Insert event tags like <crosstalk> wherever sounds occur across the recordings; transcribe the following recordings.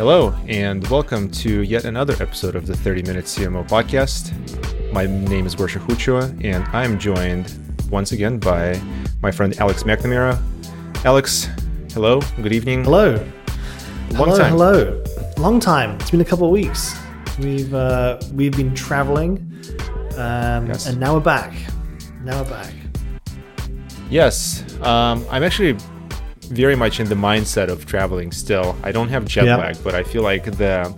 Hello, and welcome to yet another episode of the 30 Minute CMO podcast. My name is Gosha Khuchua, and I'm joined once again by my friend Alex McNamara. Alex, hello, good evening. Hello. Long hello, time. hello. Long time. It's been a couple of weeks. We've uh, we've been traveling, um, Yes. and now we're back. Now we're back. Yes, um, I'm actually very much in the mindset of traveling still. I don't have jet Yeah. lag, but I feel like the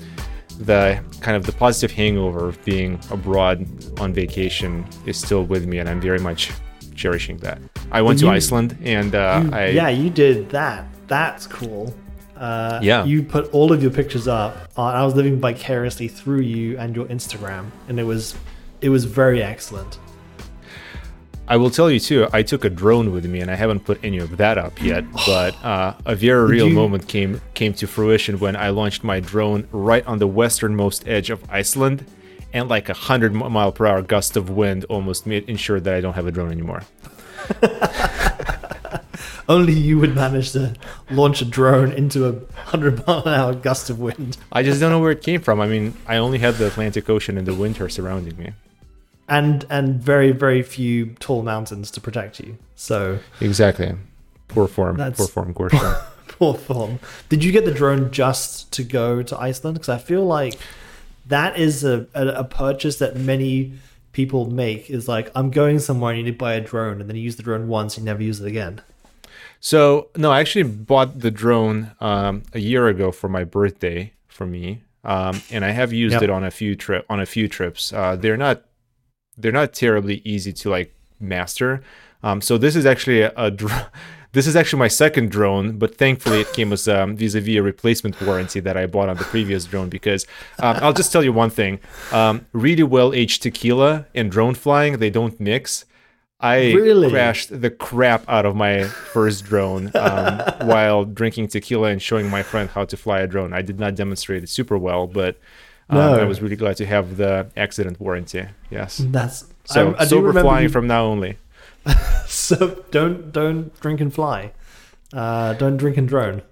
the kind of the positive hangover of being abroad on vacation is still with me, and I'm very much cherishing that. I went to Iceland, and uh, You- I yeah, you did that. That's cool. Uh, Yeah. You put all of your pictures up. Uh, I was living vicariously through you and your Instagram, and it was it was very excellent. I will tell you too. I took a drone with me, and I haven't put any of that up yet. <gasps> But uh, a very real you- moment came came to fruition when I launched my drone right on the westernmost edge of Iceland, and like a hundred mile per hour gust of wind almost made ensured that I don't have a drone anymore. <laughs> Only you would manage to launch a drone into a hundred mile an hour gust of wind. I just don't know where it came from. I mean, I only had the Atlantic Ocean and the winter surrounding me. And and very very few tall mountains to protect you. So Exactly. Poor form. That's- Poor form, Gosha. poor form. Did you get the drone just to go to Iceland? Because I feel like that is a, a a purchase that many people make. Is like I'm going somewhere, and you need to buy a drone, and then you use the drone once, you never use it again. So no, I actually bought the drone um, a year ago for my birthday for me, um, and I have used Yep. it on a few trip on a few trips. Uh, they're not they're not terribly easy to like master. Um, so this is actually a, a dr- <laughs> this is actually my second drone, but thankfully it came with um, vis-a-vis a replacement warranty that I bought on the previous drone because um, I'll just tell you one thing: um, really well aged tequila and drone flying they don't mix. I Really? crashed the crap out of my first drone um, while drinking tequila and showing my friend how to fly a drone. I did not demonstrate it super well, but um, No. I was really glad to have the accident warranty. Yes. That's So I, I sober flying you- from now only. <laughs> so don't don't drink and fly. Uh, don't drink and drone.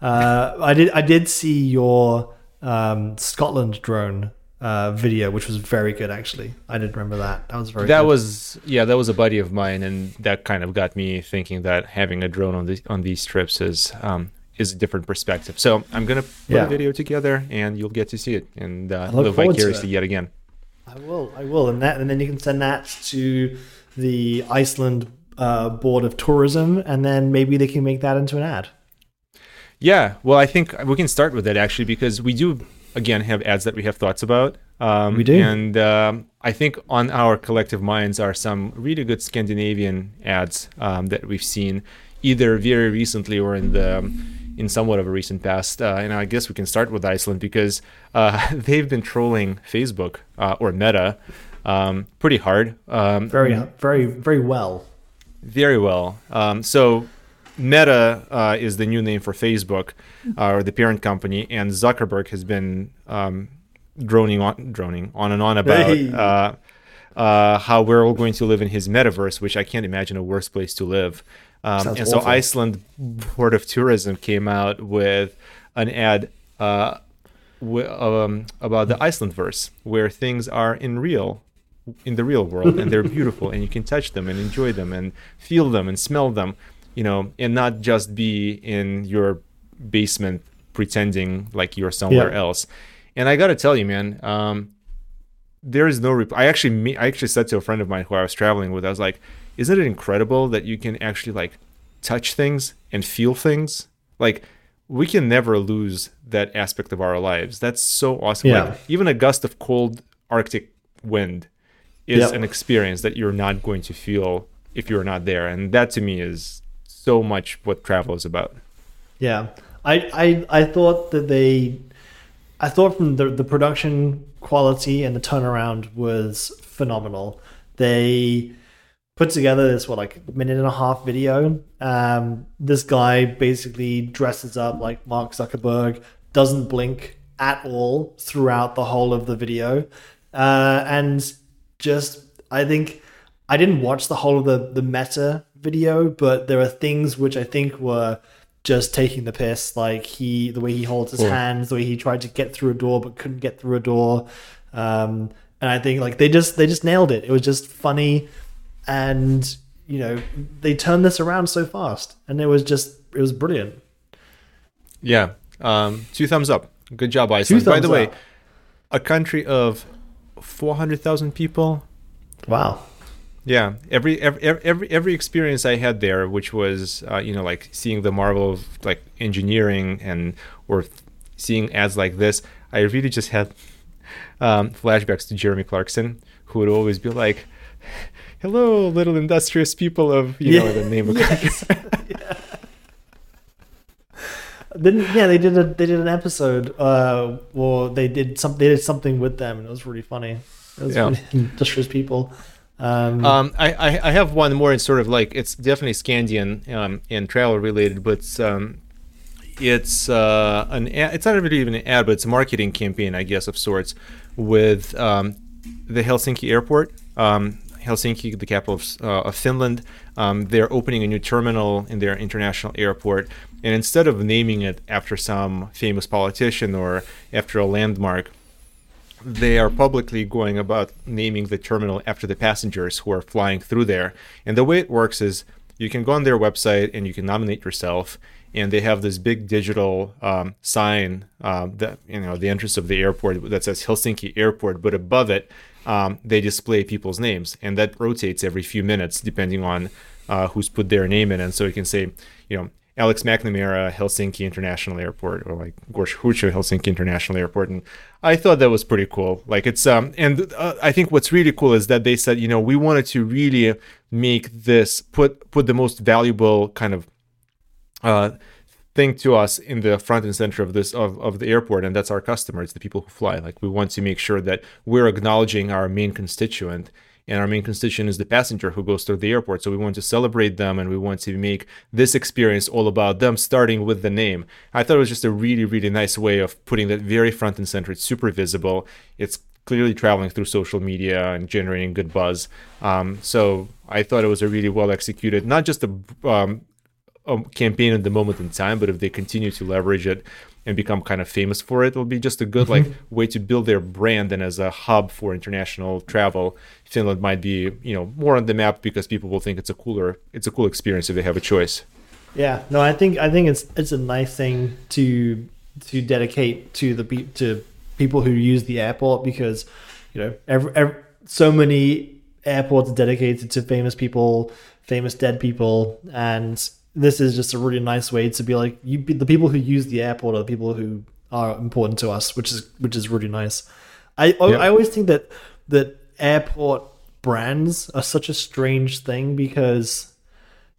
Uh, I did I did see your um, Scotland drone uh, video, which was very good actually. I did remember that. That was very. That good. was yeah, that was a buddy of mine, and that kind of got me thinking that having a drone on the on these trips is um, is a different perspective. So I'm gonna put Yeah. a video together, and you'll get to see it and uh, look live forward to vicariously yet again. I will. I will, and that, and then you can send that to the Iceland uh, Board of Tourism, and then maybe they can make that into an ad. Yeah, well, I think we can start with that actually because we do again have ads that we have thoughts about. Um, We do. and um, I think on our collective minds are some really good Scandinavian ads um, that we've seen either very recently or in the in somewhat of a recent past. Uh, and I guess we can start with Iceland because uh, <laughs> they've been trolling Facebook uh, or Meta um, pretty hard. Um, Very, very, very well. very well. Um, so Meta uh, is the new name for Facebook, uh, or the parent company, and Zuckerberg has been um, droning on, droning on and on about Hey. uh, uh, how we're all going to live in his metaverse, which I can't imagine a worse place to live. Um, and so awful. Iceland Board of Tourism came out with an ad uh, w- um, about the Iceland verse, where things are in real, in the real world, and they're beautiful, and you can touch them and enjoy them and feel them and smell them, you know, and not just be in your basement pretending like you're somewhere Yeah. else. And I got to tell you, man, um, there is no. Rep- I actually, me- I actually said to a friend of mine who I was traveling with, I was like, "Isn't it incredible that you can actually like touch things and feel things? Like, we can never lose that aspect of our lives. That's so awesome. Yeah. Like, even a gust of cold Arctic wind is Yep. an experience that you're not going to feel if you're not there, and that to me is so much what travel is about. Yeah, I, I, I thought that they, I thought from the the production quality and the turnaround was phenomenal. They put together this what like a minute and a half video. Um, this guy basically dresses up like Mark Zuckerberg, doesn't blink at all throughout the whole of the video, uh, and just I think I didn't watch the whole of the the meta video, but there are things which I think were just taking the piss. Like he, the way he holds his Cool. hands, the way he tried to get through a door but couldn't get through a door. Um, and I think like they just they just nailed it. It was just funny, and you know they turned this around so fast, and it was just it was brilliant. Yeah. Um, two thumbs up. Good job, Iceland. By the way, a country of 400,000 people. Wow. Yeah, every every every every experience I had there, which was uh, you know like seeing the marvel of like engineering and or th- seeing ads like this, I really just had um, flashbacks to Jeremy Clarkson, who would always be like, "Hello, little industrious people of you know the name of Yes. <laughs> Then yeah, they did a they did an episode, uh, or they did some they did something with them, and it was really funny. It was Yeah. really <laughs> industrious people. Um, Um, I, I I have one more. It's sort of like it's definitely Scandian um, and travel related, but it's, um, it's uh, an ad, it's not really even an ad, but it's a marketing campaign, I guess, of sorts, with um, the Helsinki airport. Um, Helsinki, the capital of, uh, of Finland, um, they're opening a new terminal in their international airport, and instead of naming it after some famous politician or after a landmark, they are publicly going about naming the terminal after the passengers who are flying through there. And the way it works is you can go on their website and you can nominate yourself. And they have this big digital um, sign um, that you know the entrance of the airport that says Helsinki Airport, but above it um, they display people's names, and that rotates every few minutes depending on uh, who's put their name in. And so you can say, you know, Alex McNamara, Helsinki International Airport, or like Gorsh Hucho, Helsinki International Airport. And I thought that was pretty cool. Like it's, um, and uh, I think what's really cool is that they said, you know, we wanted to really make this, put, put the most valuable kind of, uh, thing to us in the front and center of this of, of the airport and that's our customers the people who fly. Like we want to make sure that we're acknowledging our main constituent and our main constituent is the passenger who goes through the airport. So we want to celebrate them and we want to make this experience all about them starting with the name. I thought it was just a really really nice way of putting that very front and center. It's super visible. It's clearly traveling through social media and generating good buzz. Um, so i thought it was a really well executed not just a um, a campaign at the moment in time, but if they continue to leverage it and become kind of famous for it, it'll be just a good like mm-hmm. way to build their brand and as a hub for international travel. Finland might be, you know, more on the map because people will think it's a cooler it's a cool experience if they have a choice. Yeah, no, I think I think it's it's a nice thing to to dedicate to the to people who use the airport because you know every, every, so many airports are dedicated to famous people, famous dead people, and this is just a really nice way to be like you the people who use the airport are the people who are important to us, which is which is really nice. I I-. I always think that that airport brands are such a strange thing because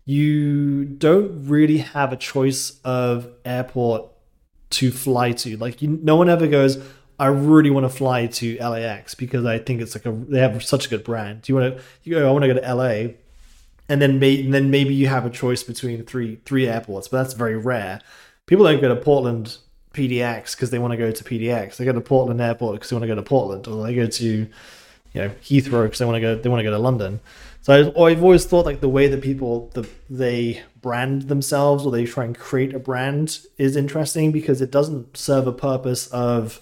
you don't really have a choice of airport to fly to. Like you, no one ever goes, I really want to fly to LAX because I think it's like a they have such a good brand. Do you want to? You go, I want to go to LA, and then may, and then maybe you have a choice between three three airports, but that's very rare. People don't go to Portland PDX because they want to go to PDX. They go to Portland Airport because they want to go to Portland, or they go to you know Heathrow because they want to go they want to go to London. So I, I've always thought like the way that people the, they brand themselves or they try and create a brand is interesting because it doesn't serve a purpose of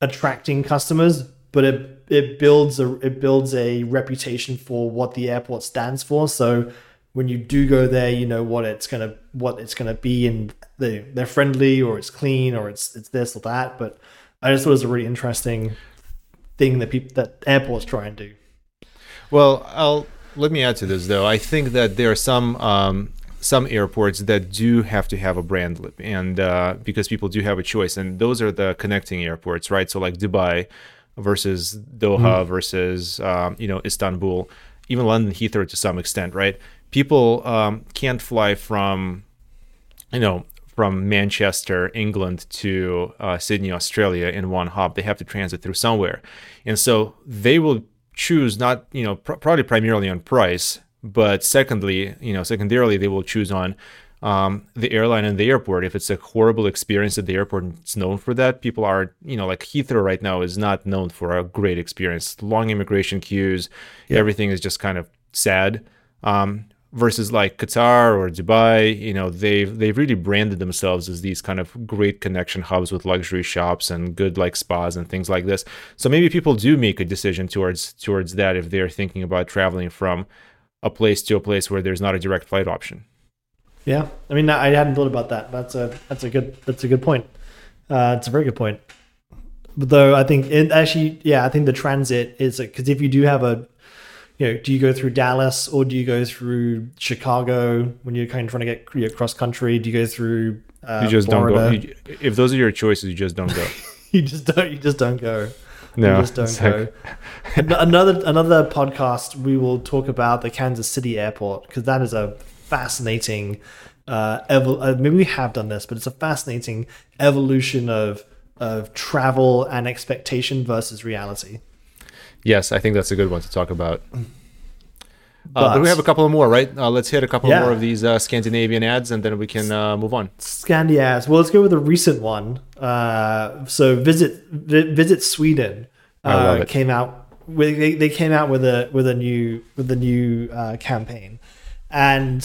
attracting customers, but it it builds a it builds a reputation for what the airport stands for. So when you do go there, you know what it's gonna what it's gonna be, and they they're friendly or it's clean or it's it's this or that. But I just thought it was a really interesting thing that people that airports try and do. Well, I'll let me add to this though. I think that there are some um, some airports that do have to have a brand lip, and uh, because people do have a choice, and those are the connecting airports, right? So like Dubai versus Doha versus um, you know Istanbul, even London Heathrow to some extent, right? People um, can't fly from you know from Manchester, England to uh, Sydney, Australia in one hop. They have to transit through somewhere, and so they will choose not you know pr- probably primarily on price, but secondly, you know secondarily they will choose on um, the airline and the airport. If it's a horrible experience at the airport, and it's known for that. People are you know like Heathrow right now is not known for a great experience. Long immigration queues, everything is just kind of sad. Um, versus like Qatar or Dubai, you know, they've they've really branded themselves as these kind of great connection hubs with luxury shops and good like spas and things like this. So maybe people do make a decision towards towards that if they're thinking about traveling from a place to a place where there's not a direct flight option. Yeah, I mean, I hadn't thought about that. That's a that's a good that's a good point. Uh, it's a very good point. But though I think it actually, yeah, I think the transit is because if you do have a you know, do you go through Dallas or do you go through Chicago when you're kind of trying to get you know, cross country? Do you go through? Uh, you just Florida? don't go. You, if those are your choices, you just don't go. <laughs> you just don't. You just don't go. No, you just don't go. An- another another podcast we will talk about the Kansas City airport because that is a fascinating. Uh, evol- uh, maybe we have done this, but it's a fascinating evolution of of travel and expectation versus reality. Yes, I think that's a good one to talk about. Uh, But- but we have a couple more, right? Uh, let's hit a couple Yeah. more of these uh, Scandinavian ads, and then we can uh, move on. Scandias. Well, let's go with a recent one. Uh, so visit vi- visit Sweden. Uh, I love it. Came out. With, they, they came out with a with a new with a new uh, campaign, and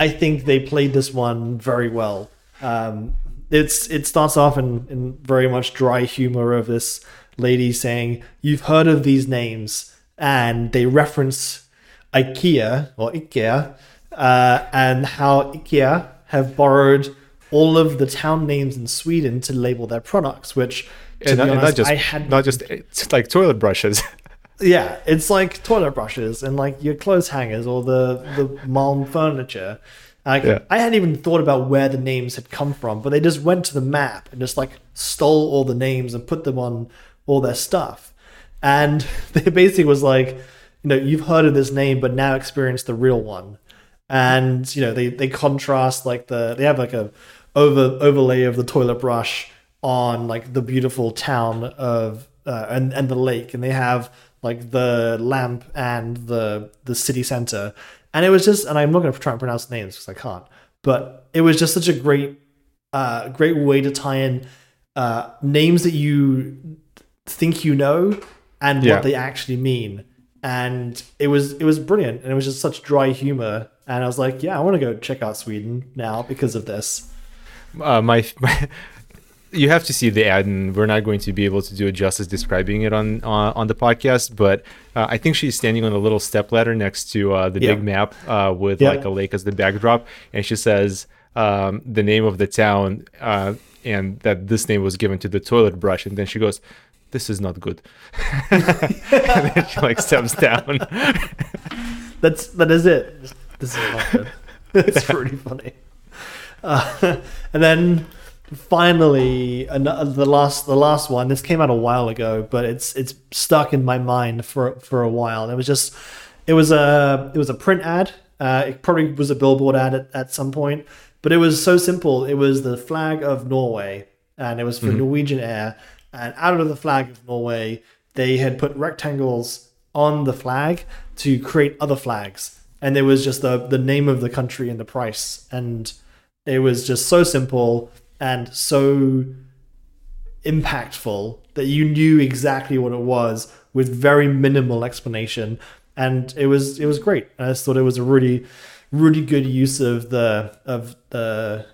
I think they played this one very well. Um, it's it starts off in, in very much dry humor of this lady saying, "You've heard of these names," and they reference IKEA or IKEA, uh, and how IKEA have borrowed all of the town names in Sweden to label their products. Which, to And, be honest, not just I had not just like toilet brushes. <laughs> yeah, it's like toilet brushes and like your clothes hangers or the the Malm furniture. Like, Yeah. I hadn't even thought about where the names had come from, but they just went to the map and just like stole all the names and put them on all their stuff. And <laughs> they basically was like, you know, you've heard of this name, but now experience the real one. And you know, they they contrast like the they have like a over overlay of the toilet brush on like the beautiful town of uh, and and the lake, and they have like the lamp and the the city center, and it was just and I'm not going to try and pronounce names because I can't, but it was just such a great uh, great way to tie in uh, names that you think you know and Yeah. what they actually mean. And it was it was brilliant, and it was just such dry humor. And I was like, yeah, I want to go check out Sweden now because of this. uh, my, <laughs> my you have to see the ad and we're not going to be able to do it justice describing it on uh, on the podcast but uh, i think she's standing on a little step ladder next to uh, the Yeah. big map uh, with Yeah. like a lake as the backdrop and she says um, the name of the town uh, and that this name was given to the toilet brush and then she goes this is not good <laughs> and then she like steps down <laughs> That's that is it. This is not good. <laughs> it's pretty funny. Uh, and then finally, uh, the last the last one. This came out a while ago, but it's it's stuck in my mind for for a while. And it was just it was a it was a print ad. Uh, it probably was a billboard ad at, at some point, but it was so simple. It was the flag of Norway, and it was for Norwegian Air. And out of the flag of Norway, they had put rectangles on the flag to create other flags, and there was just the the name of the country and the price, and it was just so simple and so impactful that you knew exactly what it was with very minimal explanation. And it was it was great. I just thought it was a really really good use of the of the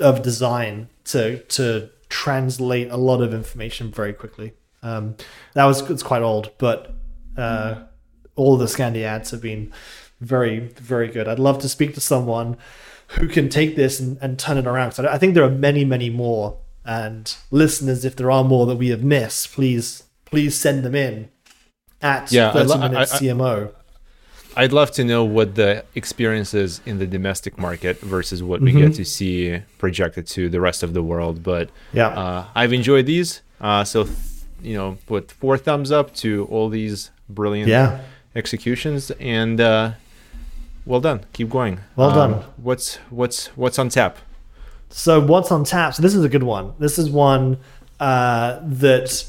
of design to to translate a lot of information very quickly. Um that was it's quite old but uh all the Scandi ads have been very, very good. I'd love to speak to someone who can take this and, and turn it around. So I think there are many, many more. And listeners, if there are more that we have missed, please, please send them in at Yeah, I 30 lo- I- minutes I- CMO. I'd love to know what the experience is in the domestic market versus what we Mm-hmm. get to see projected to the rest of the world. But Yeah. uh, I've enjoyed these. Uh, so, th- you know, put four thumbs up to all these brilliant yeah. executions and uh, well done. Keep going. Well Um, done. What's what's what's on tap? So what's on tap? So this is a good one. This is one uh, that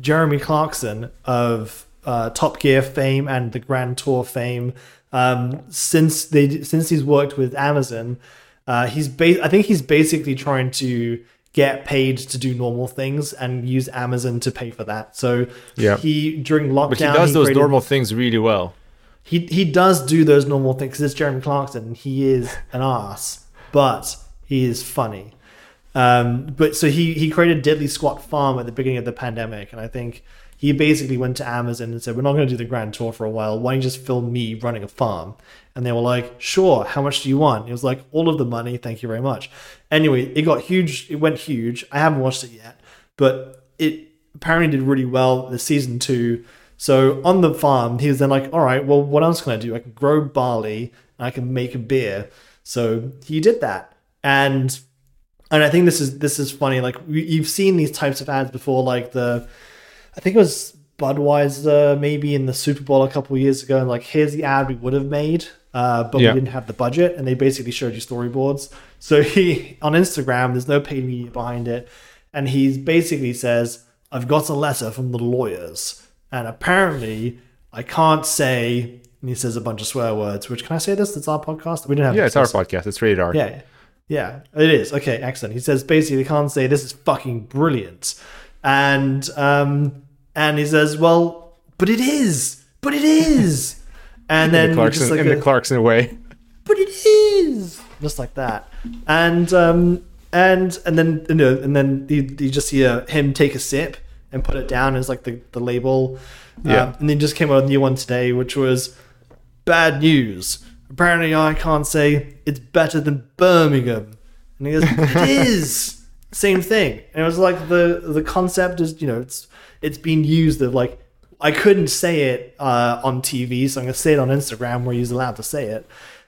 Jeremy Clarkson of uh, Top Gear fame and the Grand Tour fame, um, since they since he's worked with Amazon, uh, he's ba- I think he's basically trying to get paid to do normal things and use Amazon to pay for that. So Yeah. he during lockdown But he does those created- normal things really well. He he does do those normal things because it's Jeremy Clarkson. He is an ass, but he is funny. Um, but so he he created Diddly Squat Farm at the beginning of the pandemic, and I think he basically went to Amazon and said, "We're not going to do the grand tour for a while. Why don't you just film me running a farm?" And they were like, "Sure. How much do you want?" It was like, "All of the money. Thank you very much." Anyway, it got huge. It went huge. I haven't watched it yet, but it apparently did really well. The season two. So on the farm, he was then like, "All right, well, what else can I do? I can grow barley and I can make a beer." So he did that, and and I think this is this is funny. Like you've seen these types of ads before, like the I think it was Budweiser maybe in the Super Bowl a couple years ago, and like here's the ad we would have made, uh, but Yeah. we didn't have the budget, and they basically showed you storyboards. So he on Instagram, there's no paid media behind it, and he basically says, "I've got a letter from the lawyers, and apparently I can't say." And he says a bunch of swear words. Which can I say this? It's our podcast. We didn't have Yeah, it's our podcast. It's rated R. yeah, yeah, it is. Okay, excellent. He says basically they can't say this is fucking brilliant, and um, and he says, well, but it is, but it is, <laughs> and In then the Clarkson, just like in a- the Clarkson way. <laughs> but it is just like that, and um, and and then you know, and then you, you just uh, him take a sip and put it down as like the the label, Yeah. Um, and then just came out a new one today, which was bad news. Apparently, I can't say it's better than Birmingham. And he goes, it <laughs> is same thing. And it was like the the concept is you know it's it's been used of like I couldn't say it uh, on TV, so I'm gonna say it on Instagram where he's allowed to say it.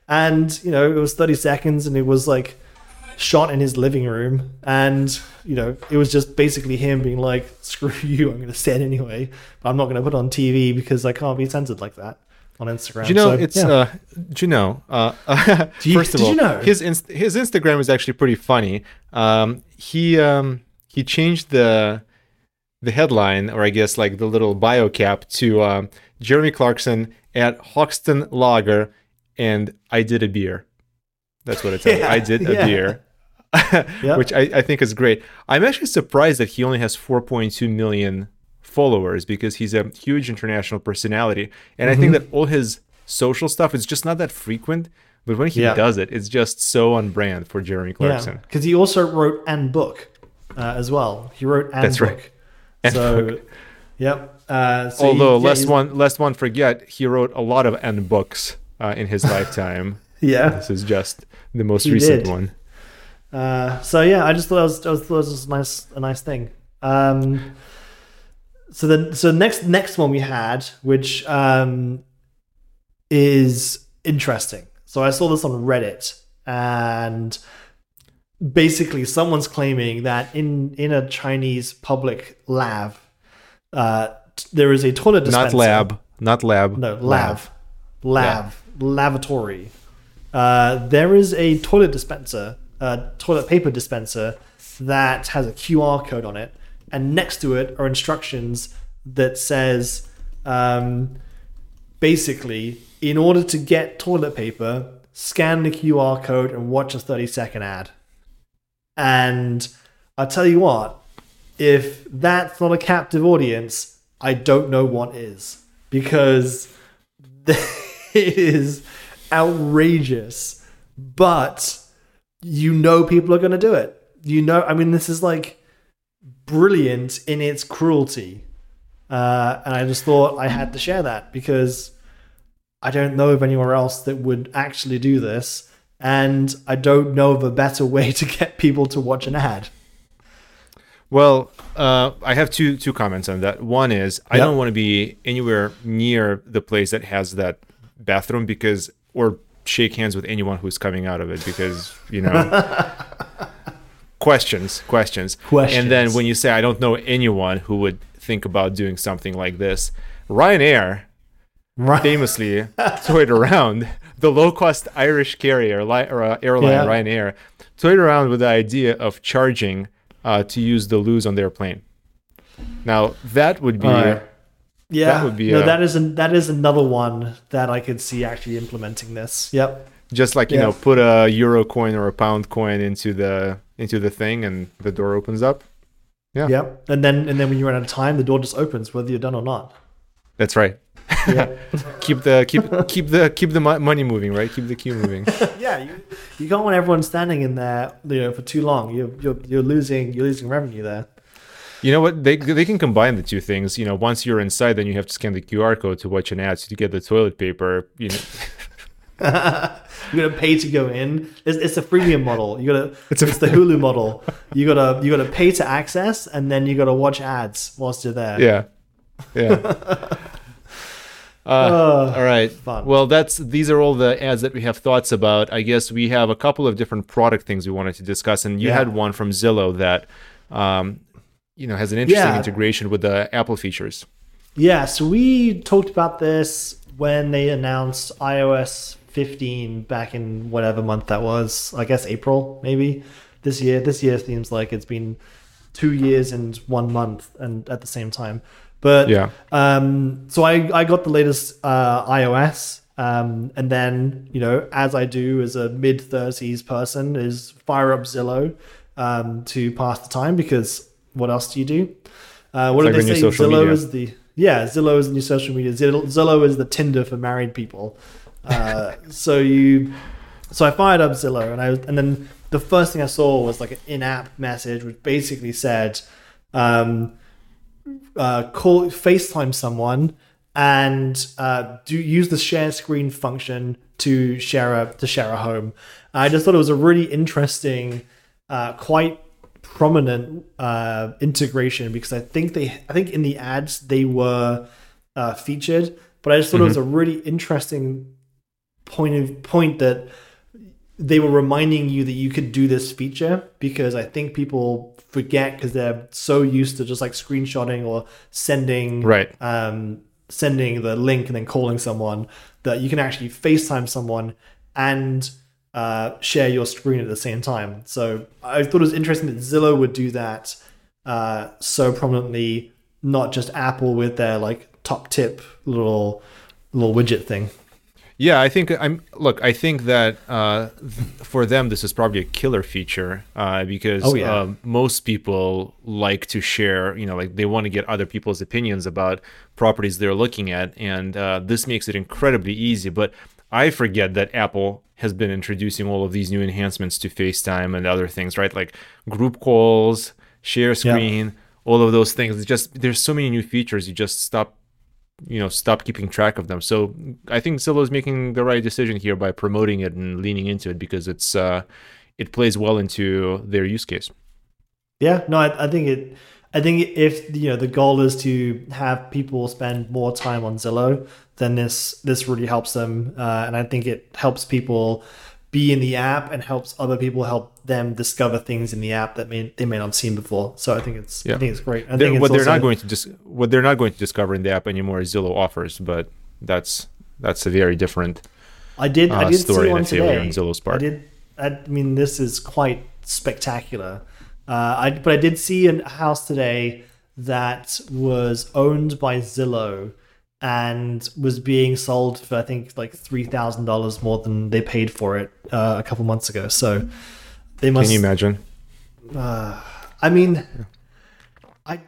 And you know it was 30 seconds, and it was like shot in his living room, and you know it was just basically him being like, "Screw <laughs> you, I'm gonna say it anyway, but I'm not gonna put it on TV because I can't be censored like that." On Instagram, Do you know So, it's yeah. uh do you know uh <laughs> you- first of all you know? his inst- his Instagram is actually pretty funny. Um he um he changed the the headline or I guess like the little bio cap to um Jeremy Clarkson at Hawkstone Lager and I did a beer. That's what it says. <laughs> Yeah, I did a yeah. beer. <laughs> Which I, I think is great. I'm actually surprised that he only has 4.2 million followers because he's a huge international personality. And I think Mm-hmm. that all his social stuff is just not that frequent. But when he Yeah. does it, it's just so on brand for Jeremy Clarkson. because he also wrote and book uh, as well. He wrote and That's book. <laughs> right. And so, book. yep. Uh, so he- Although yeah, lest one lest one forget, he wrote a lot of end books uh, in his <laughs> lifetime. yeah. This is just the most He recent did. one. Uh, so yeah, I just thought it was, I thought it was a nice, a nice thing. Um, so the so next next one we had, which um, is interesting. So I saw this on Reddit, and basically someone's claiming that in in a Chinese public lab, uh, there is a toilet dispenser. Not lab. Not lab. No, lav. Lav. Lavatory. Uh, there is a toilet dispenser, a toilet paper dispenser that has a QR code on it, and next to it are instructions that says, um, basically, in order to get toilet paper, scan the QR code and watch a 30 second ad. And I tell you what, if that's not a captive audience, I don't know what is. Because <laughs> it is outrageous. But you know people are going to do it. You know, I mean, this is like brilliant in its cruelty. Uh, and I just thought I had to share that because I don't know of anywhere else that would actually do this. And I don't know of a better <laughs> way to get people to watch an ad. Well, uh, I have two two comments on that. One is I Yep. don't want to be anywhere near the place that has that bathroom because, or shake hands with anyone who's coming out of it because you know questions, <laughs> questions, questions. And then when you say I don't know anyone who would think about doing something like this, Ryanair Right. famously <laughs> toyed around the low-cost Irish carrier li- uh, airline Yeah. Ryanair toyed around with the idea of charging uh, to use the loos on their plane. Now that would be. Yeah, That would be no. a- that is an, that is another one that I could see actually implementing this. Yep. just like you Yeah. know put a euro coin or a pound coin into the into the thing and the door opens up. Yeah. Yep. And then and then when you run out of time, the door just opens whether you're done or not. That's right. Yeah. <laughs> keep the keep keep the keep the money moving, right? Keep the queue moving. <laughs> yeah, you, you don't want everyone standing in there, you know, for too long. You're you're, you're losing you're losing revenue there. You know what? They they can combine the two things. You know, once you're inside, then you have to scan the QR code to watch an ad to get the toilet paper. You know, <laughs> you gotta pay to go in. It's, it's a freemium model. You gotta. It's, <laughs> It's a- the Hulu model. You gotta you gotta pay to access, and then you gotta watch ads whilst you're there. yeah, yeah. <laughs> Uh, all right. fun. Well, that's these are all the ads that we have thoughts about. I guess we have a couple of different product things we wanted to discuss, and you Yeah. had one from Zillow that, um, you know, has an interesting Yeah. integration with the Apple features. Yeah, so we talked about this when they announced iOS 15 back in whatever month that was. I guess April, maybe this year. This year seems like it's been two years and one month, and at the same time. But Yeah. um, so I I got the latest uh, iOS, um, and then you know as I do as a mid thirties person is fire up Zillow um, to pass the time because what else do you do? Uh, what did like they the say? Zillow media. is the yeah Zillow is the new social media. Zillow, Zillow is the Tinder for married people. Uh, <laughs> so you so I fired up Zillow and I and then the first thing I saw was like an in-app message which basically said um, uh, call FaceTime someone and uh, do use the share screen function to share a to share a home. I just thought it was a really interesting, uh, quite prominent uh, integration because I think they I think in the ads they were uh, featured, but I just thought it was a really interesting point of point that they were reminding you that you could do this feature because I think people forget because they're so used to just like screenshotting or sending Right. um, sending the link and then calling someone that you can actually FaceTime someone and uh, share your screen at the same time. So I thought it was interesting that Zillow would do that uh, so prominently, not just Apple with their like top tip little little widget thing. Yeah, I think I'm. Look, I think that uh, for them this is probably a killer feature uh, because Oh, yeah. um, most people like to share. You know, like they want to get other people's opinions about properties they're looking at, and uh, this makes it incredibly easy. But I forget that Apple has been introducing all of these new enhancements to FaceTime and other things, right? Like group calls, share screen, all of those things. It's just there's so many new features. You just stop you know stop keeping track of them so i think zillow is making the right decision here by promoting it and leaning into it because it's uh it plays well into their use case Yeah, no, I, I think it. I think if you know the goal is to have people spend more time on Zillow, then this this really helps them, uh, and I think it helps people be in the app and helps other people help them discover things in the app that may they may not have seen before. So I think it's I think it's great. I They're- think it's what they're not going to dis- what they're not going to discover in the app anymore is zillow offers but that's that's a very different I did. I uh, did story see one today. on Zillow's I part. did. I mean, this is quite spectacular. Uh, I but I did see a house today that was owned by Zillow and was being sold for I think like three thousand dollars more than they paid for it uh, a couple months ago. So they must. can you imagine I mean, I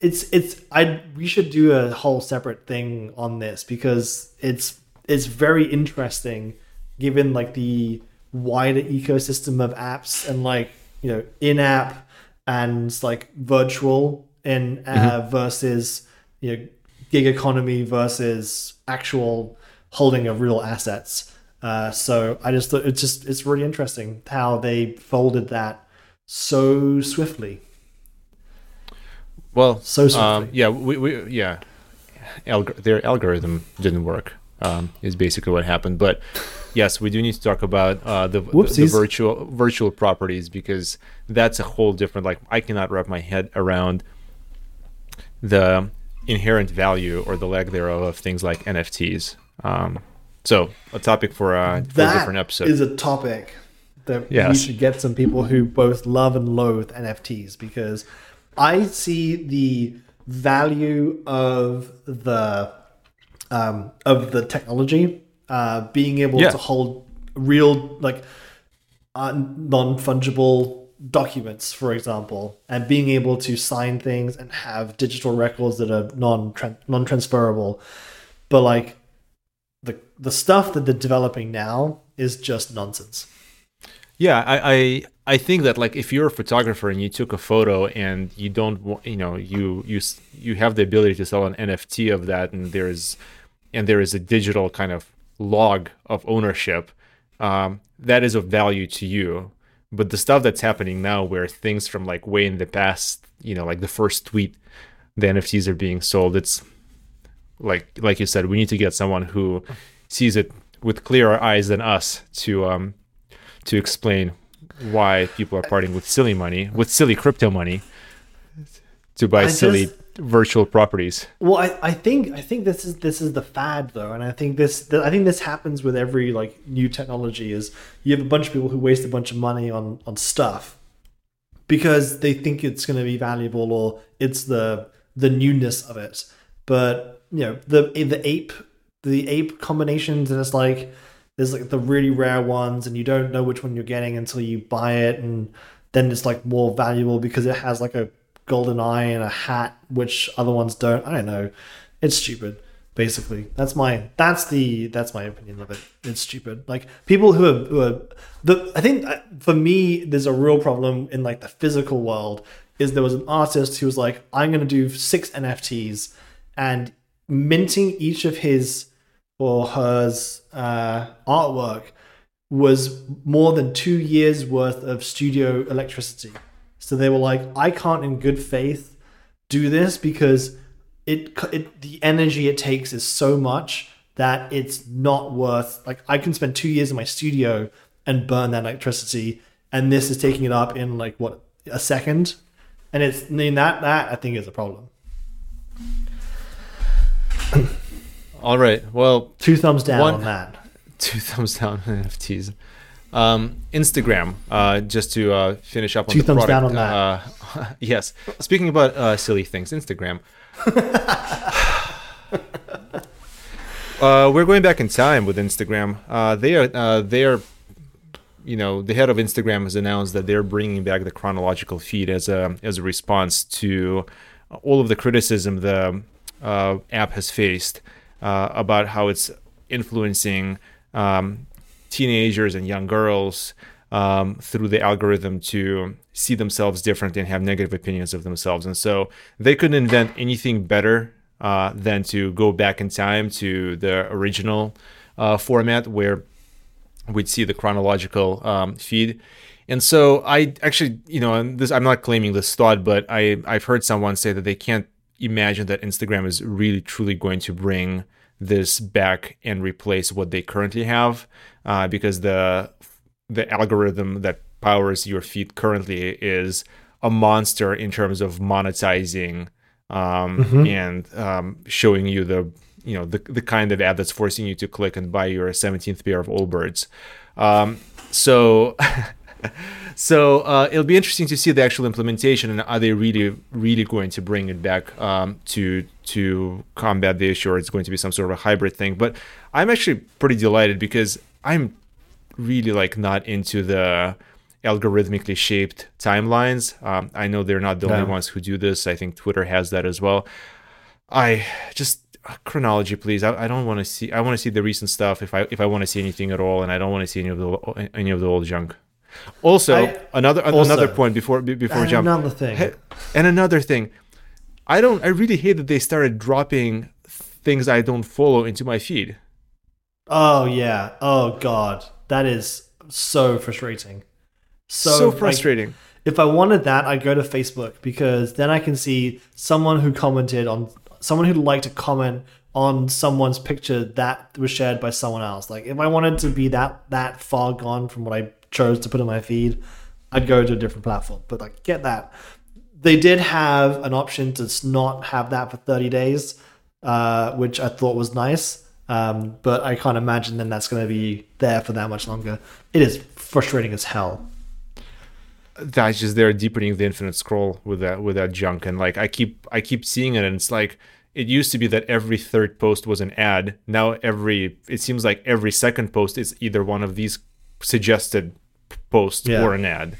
it's it's I we should do a whole separate thing on this because it's it's very interesting given like the wider ecosystem of apps and like you know in app and like virtual in uh, versus you know gig economy versus actual holding of real assets. Uh, so I just thought it's just it's really interesting how they folded that so swiftly. well So swiftly. um, yeah we, we yeah their algorithm didn't work um, is basically what happened but yes we do need to talk about uh, the, the, virtual virtual properties because that's a whole different like i cannot wrap my head around the inherent value or the lack thereof of things like nfts um, so a topic for, uh, for a different episode. is a topic that we should get some people who both love and loathe NFTs because I see the value of the um, of the technology uh, being able Yeah. to hold real like uh, non fungible documents, for example, and being able to sign things and have digital records that are non non transferable. but like the the stuff that they're developing now is just nonsense. Yeah, I, I I think that like if you're a photographer and you took a photo and you don't you know you you you have the ability to sell an NFT of that and there's and there is a digital kind of log of ownership um, that is of value to you. But the stuff that's happening now, where things from like way in the past, you know, like the first tweet, the NFTs are being sold. It's like like you said, we need to get someone who sees it with clearer eyes than us to um to explain why people are parting with silly money, with silly crypto money, to buy I silly just- virtual properties. Well, I, I think I think this is this is the fad though, and I think this th- I think this happens with every like new technology. Is you have a bunch of people who waste a bunch of money on on stuff because they think it's going to be valuable or it's the the newness of it. But you know the the ape the ape combinations, and it's like there's like the really rare ones, and you don't know which one you're getting until you buy it, and then it's like more valuable because it has like a golden eye and a hat, which other ones don't. I don't know. It's stupid. Basically, that's my that's the that's my opinion of it. It's stupid. Like people who are, who are the I think uh, for me, there's a real problem in like the physical world. Is there was an artist who was like, I'm gonna do six NFTs, and minting each of his or hers uh, artwork was more than two years worth of studio electricity. So they were like, I can't in good faith do this because it, it the energy it takes is so much that it's not worth like I can spend two years in my studio and burn that electricity, and this is taking it up in like what a second, and it's I mean that that I think is a problem. All right. Well, Two thumbs down One- on that. <laughs> two thumbs down on NFTs. Um, Instagram, uh, just to uh, finish up on Two the thumbs product. down on Uh, <laughs> yes. Speaking about uh, silly things, Instagram. <laughs> uh, we're going back in time with Instagram. Uh, they are uh, they are, you know, the head of Instagram has announced that they're bringing back the chronological feed as a as a response to all of the criticism the uh, app has faced uh, about how it's influencing um, teenagers and young girls um, through the algorithm to see themselves different and have negative opinions of themselves. And so they couldn't invent anything better uh, than to go back in time to the original uh, format where we'd see the chronological um, feed. And so I actually, you know, this I'm not claiming this thought, but I I've heard someone say that they can't imagine that Instagram is really truly going to bring this back and replace what they currently have, uh, because the the algorithm that powers your feed currently is a monster in terms of monetizing um, and um, showing you the you know the, the kind of ad that's forcing you to click and buy your 17th pair of Allbirds. Um, so <laughs> so uh, it'll be interesting to see the actual implementation and are they really really going to bring it back um, to to combat the issue or it's going to be some sort of a hybrid thing. But i'm actually pretty delighted because i'm really like not into the algorithmically shaped timelines. Um, i know they're not the only ones who do this. I think twitter has that as well. I just chronology please. I, I don't want to see i want to see the recent stuff if i if i want to see anything at all and i don't want to see any of the any of the old junk also I- another also- another point before be- before we And jump another thing. And another thing i don't i really hate that they started dropping things i don't follow into my feed Oh yeah. Oh god. That is so frustrating. So, so, like, frustrating if I wanted that, I'd go to Facebook because then I can see someone who commented on someone who'd like to comment on someone's picture that was shared by someone else. Like if I wanted to be that that far gone from what I chose to put in my feed, I'd go to a different platform. But like get that. They did have an option to not have that for 30 days, uh, which I thought was nice. Um, but I can't imagine then that's going to be there for that much longer. It is frustrating as hell. that's just they're deepening the infinite scroll with that with that junk and like i keep i keep seeing it and it's like it used to be that every third post was an ad now every it seems like every second post is either one of these suggested post Yeah. or an ad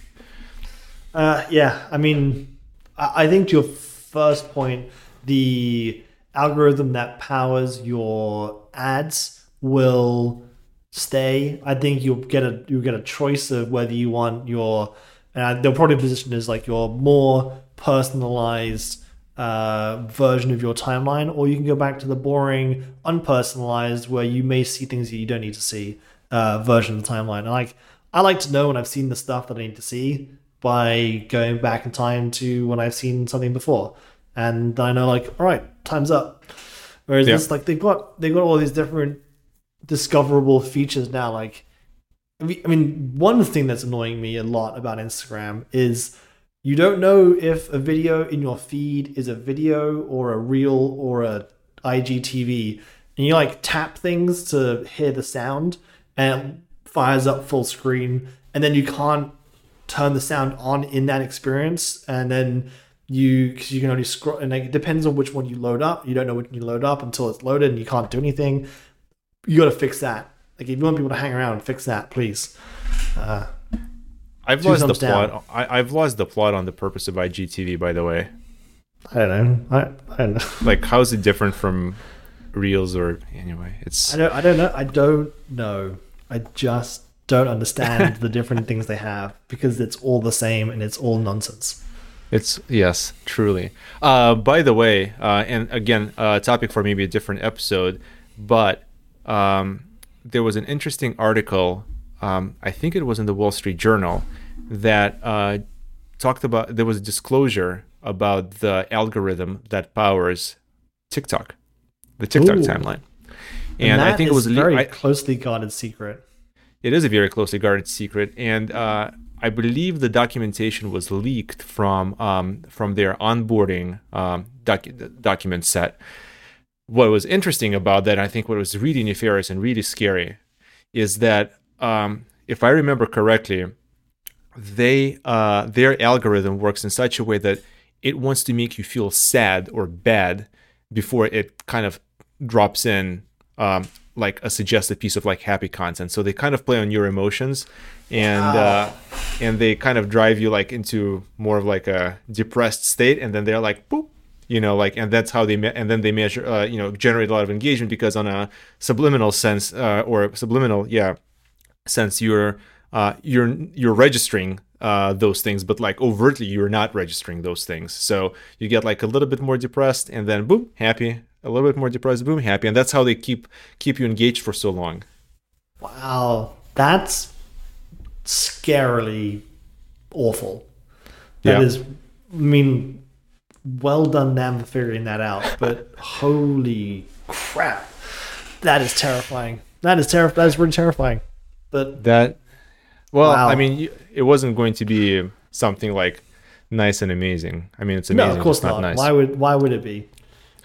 Uh, yeah, I mean, I, think to your first point, the algorithm that powers your ads will stay. I think you'll get a you'll get a choice of whether you want your uh, they'll probably position as like your more personalized uh, version of your timeline, or you can go back to the boring, unpersonalized, where you may see things that you don't need to see uh, version of the timeline. And like, I like to know when I've seen the stuff that I need to see by going back in time to when I've seen something before, and I know like, all right, time's up. Whereas Yeah. this, like, they've got they've got all these different discoverable features now. Like, I mean, one thing that's annoying me a lot about Instagram is you don't know if a video in your feed is a video or a reel or a IGTV, and you like tap things to hear the sound, and it fires up full screen, and then you can't turn the sound on in that experience, and then you because you can only scroll, and it depends on which one you load up. You don't know which one you load up until it's loaded, and you can't do anything. You got to fix that. Like if you want people to hang around, and fix that, please. Uh, I've lost the down. plot. I, I've lost the plot on the purpose of IGTV. By the way, I don't know. I, I don't know. <laughs> like how's it different from reels or anyway? It's I don't. I don't know. I don't know. I just don't understand the different things they have because it's all the same and it's all nonsense. It's yes, truly. Uh, by the way, uh, and again, a topic for maybe a different episode, but um, there was an interesting article. Um, I think it was in the Wall Street Journal that uh, talked about. There was a disclosure about the algorithm that powers TikTok, the TikTok Ooh. timeline, and, I think it was a very I- closely guarded secret. it is a very closely guarded secret, and uh, I believe the documentation was leaked from um, from their onboarding um, docu- document set. What was interesting about that, I think, what was really nefarious and really scary, is that um, if I remember correctly, they uh, their algorithm works in such a way that it wants to make you feel sad or bad before it kind of drops in um, like a suggested piece of like happy content. So they kind of play on your emotions, and uh, and they kind of drive you like into more of like a depressed state, and then they're like boop. You know, like, and that's how they, me- and then they measure, uh, you know, generate a lot of engagement because on a subliminal sense, uh, or subliminal, yeah, sense you're uh, you're you're registering uh, those things, but like overtly you're not registering those things. So you get like a little bit more depressed, and then boom, happy. A little bit more depressed, boom, happy, and that's how they keep keep you engaged for so long. Wow, that's scarily awful. That Yeah. is, I mean, well done them for figuring that out. But <laughs> holy crap, that is terrifying. That is terrifying. That is really terrifying. But That, well, Wow. I mean, it wasn't going to be something like nice and amazing. I mean, it's amazing, no, of course not, not. nice. Why would Why would it be?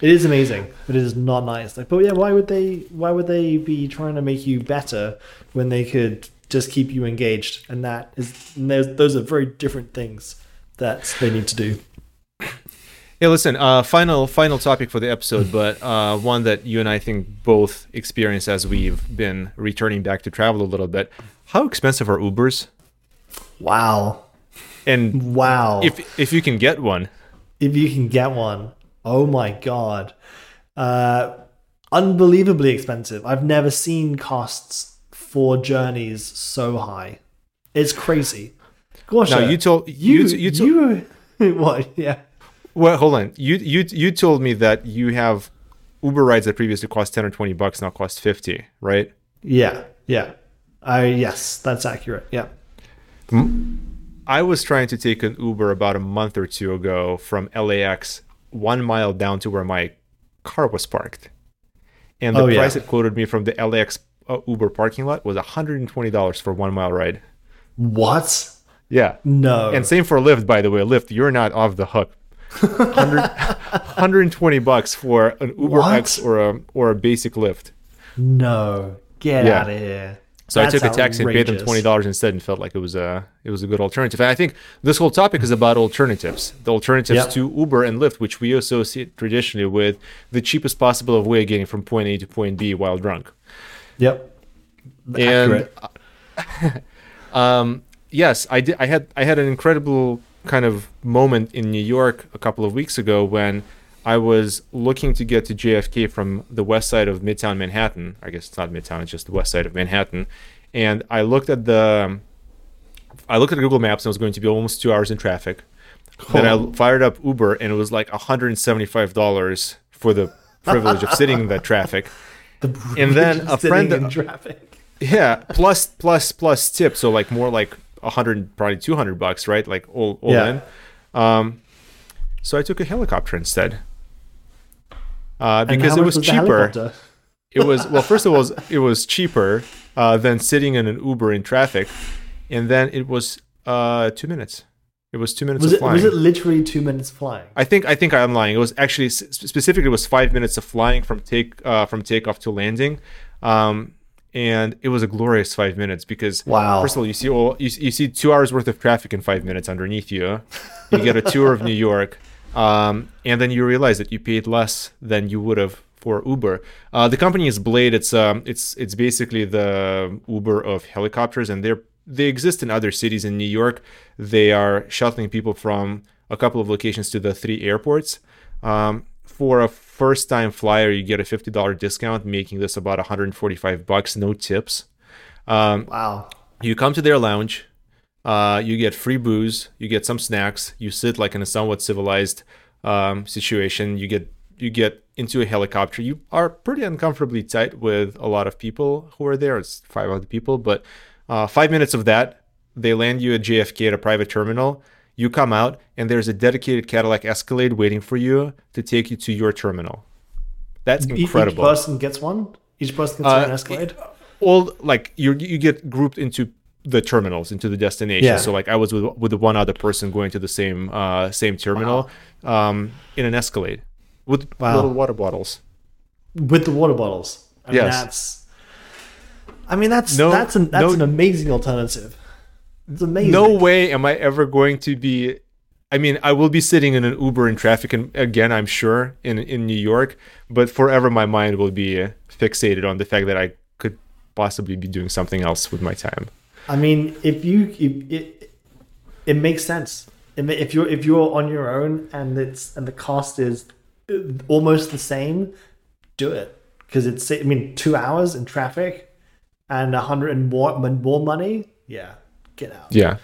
It is amazing, but it is not nice. Like, but yeah, why would they? Why would they be trying to make you better when they could just keep you engaged? And that is, and those those are very different things that they need to do. Hey, listen. Uh, final final topic for the episode, but uh, one that you and I think both experience as we've been returning back to travel a little bit. How expensive are Ubers? Wow, And wow! If if you can get one, if you can get one, oh my god, uh, unbelievably expensive. I've never seen costs for journeys so high. It's crazy. Gosh, now you told you you you, told, you <laughs> what? Yeah. well hold on you you you told me that you have Uber rides that previously cost ten or twenty bucks now cost fifty, right? Yeah, yeah. I yes, that's accurate. Yeah. I was trying to take an Uber about a month or two ago from LAX one mile down to where my car was parked. And the Oh, yeah. price it quoted me from the LAX uh, Uber parking lot was $120 for one mile ride. What? Yeah. No. And same for Lyft, by the way. Lyft, you're not off the hook. 100, 120 <laughs> bucks for an Uber What? X or a or a basic Lyft. no. Get Yeah. out of here. So That's I took a taxi and paid them twenty dollars instead, and felt like it was a it was a good alternative. And I think this whole topic is about alternatives, the alternatives Yep. to Uber and Lyft, which we associate traditionally with the cheapest possible way of getting from point A to point B while drunk. Yep. And <laughs> um, yes, I did. I had I had an incredible kind of moment in New York a couple of weeks ago when I was looking to get to JFK from the west side of Midtown Manhattan. I guess it's not Midtown; it's just the west side of Manhattan. And I looked at the, I looked at Google Maps, and it was going to be almost two hours in traffic. Then I fired up Uber, and it was like $175 for the privilege of sitting in that <laughs> traffic. The And then a friend- in traffic. Yeah, plus plus plus tip, so like more like a hundred, probably two hundred bucks, right? Like all, all Yeah. in. Um, so I took a helicopter instead, uh, because it was cheaper. It was well, first of all, it was, cheaper uh, than sitting in an Uber in traffic, and then it was uh, two minutes. It was two minutes Was of it flying. was it literally two minutes flying? I think I think I'm lying. It was actually specifically it was five minutes of flying from take uh, from takeoff to landing, um, and it was a glorious five minutes because Wow. first of all you see all you, you see two hours worth of traffic in five minutes underneath you. You get a tour of New York, um, and then you realize that you paid less than you would have for Uber. Uh, the company is Blade. It's um it's it's basically the Uber of helicopters, and they're they exist in other cities in New York. They are shuttling people from a couple of locations to the three airports. Um, for a first time flyer, you get a fifty dollar discount, making this about 145 bucks, no tips. Um, Wow. you come to their lounge uh, you get free booze you get some snacks you sit like in a somewhat civilized um, situation you get you get into a helicopter. You are pretty uncomfortably tight with a lot of people who are there. It's five other people but uh, five minutes of that they land you at jfk at a private terminal. You come out and there's a dedicated cadillac escalade waiting for you to take you to your terminal. That's incredible Each person gets one. Each person gets Uh, an Escalade. all like you you get grouped into the terminals into the destination Yeah. so like i was with with the one other person going to the same uh same terminal um in an escalade with Wow. little water bottles with the water bottles. I mean, Yes. that's. I mean, that's No- that's an that's no- an amazing alternative. It's amazing. no way am i ever going to be i mean i will be sitting in an uber in traffic and again i'm sure in in new york but forever my mind will be fixated on the fact that i could possibly be doing something else with my time I mean, if you if, it it makes sense. If you're if you're on your own and it's and the cost is almost the same, do it because it's I mean two hours in traffic and a hundred and more more money. Yeah, get out. yeah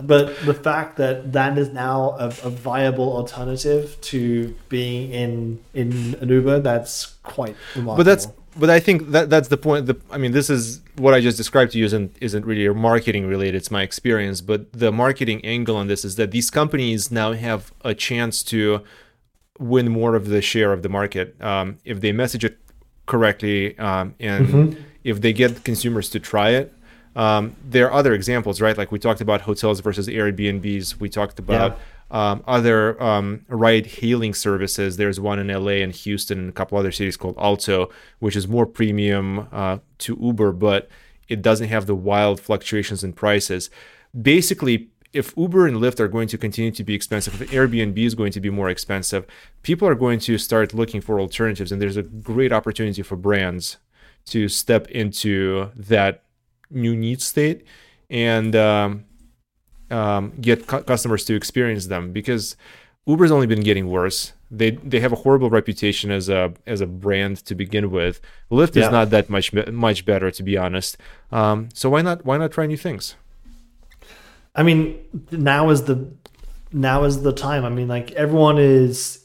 But the fact that that is now a, a viable alternative to being in in an Uber, that's quite remarkable. but that's but I think that that's the point. The I mean, this is what I just described to you isn't isn't really marketing related. It's my experience, but the marketing angle on this is that these companies now have a chance to win more of the share of the market um, if they message it correctly um, and if they get consumers to try it. Um, there are other examples, right? Like we talked about hotels versus Airbnbs. We talked about um, other um, ride hailing services. There's one in LA and Houston and a couple other cities called Alto, which is more premium uh, to Uber, but it doesn't have the wild fluctuations in prices. Basically, if Uber and Lyft are going to continue to be expensive, if Airbnb is going to be more expensive, people are going to start looking for alternatives. And there's a great opportunity for brands to step into that new need state and um, um, get cu- customers to experience them because Uber's only been getting worse. They they have a horrible reputation as a as a brand to begin with. Lyft Yeah. is not that much much better to be honest. Um, so why not why not try new things? I mean, now is the now is the time. I mean, like everyone is.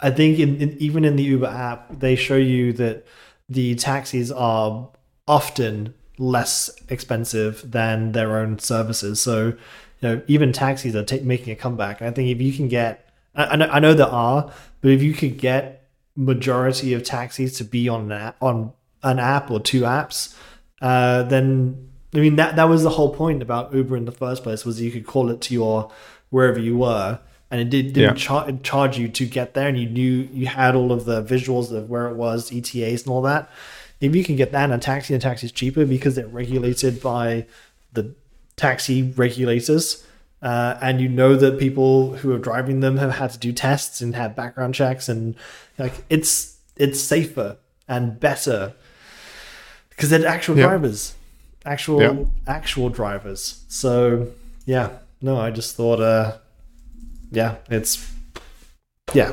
I think in, in even in the Uber app, they show you that the taxis are often less expensive than their own services. So, you know, even taxis are ta making a comeback. And I think if you can get, I, I know, I know there are, but if you could get majority of taxis to be on an app, on an app or two apps, uh, then I mean that that was the whole point about Uber in the first place was you could call it to your wherever you were, and it did, didn't Yeah. char- charge you to get there, and you knew you had all of the visuals of where it was, ETAs and all that. If you can get that in a taxi, and a taxi is cheaper because they're regulated by the taxi regulators. Uh, and you know that people who are driving them have had to do tests and have background checks and like it's it's safer and better because they're actual Yeah. drivers actual Yeah. actual drivers so yeah no i just thought uh yeah it's yeah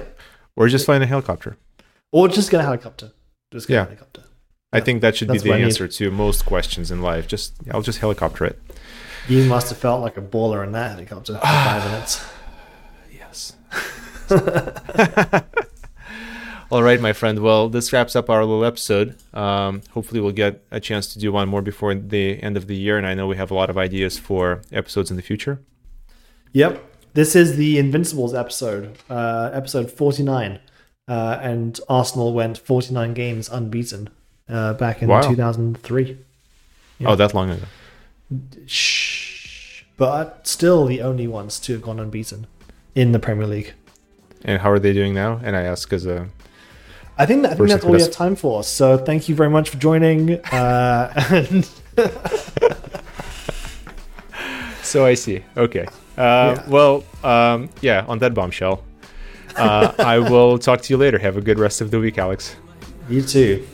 or just flying a helicopter. Or just get a helicopter. Just get Yeah. a helicopter. I think that should be the what I need. answer to most questions in life. Just I'll just helicopter it. You must have felt like a baller in that helicopter for five <sighs> minutes. Yes. <laughs> All right, my friend. Well, this wraps up our little episode. Um, hopefully, we'll get a chance to do one more before the end of the year. And I know we have a lot of ideas for episodes in the future. Yep. This is the Invincibles episode, uh, episode 49. Uh, and Arsenal went 49 games unbeaten uh, back in Wow. 2003. Oh, that long ago. Shh. But still the only ones to have gone unbeaten in the Premier League. And how are they doing now? And I ask as a I think, that, I think that's all we have time for. So thank you very much for joining. Uh, <laughs> and <laughs> So I see. Okay. Uh, Yeah. Well, um, yeah. On that bombshell, uh, <laughs> I will talk to you later. Have a good rest of the week, Alex. you too.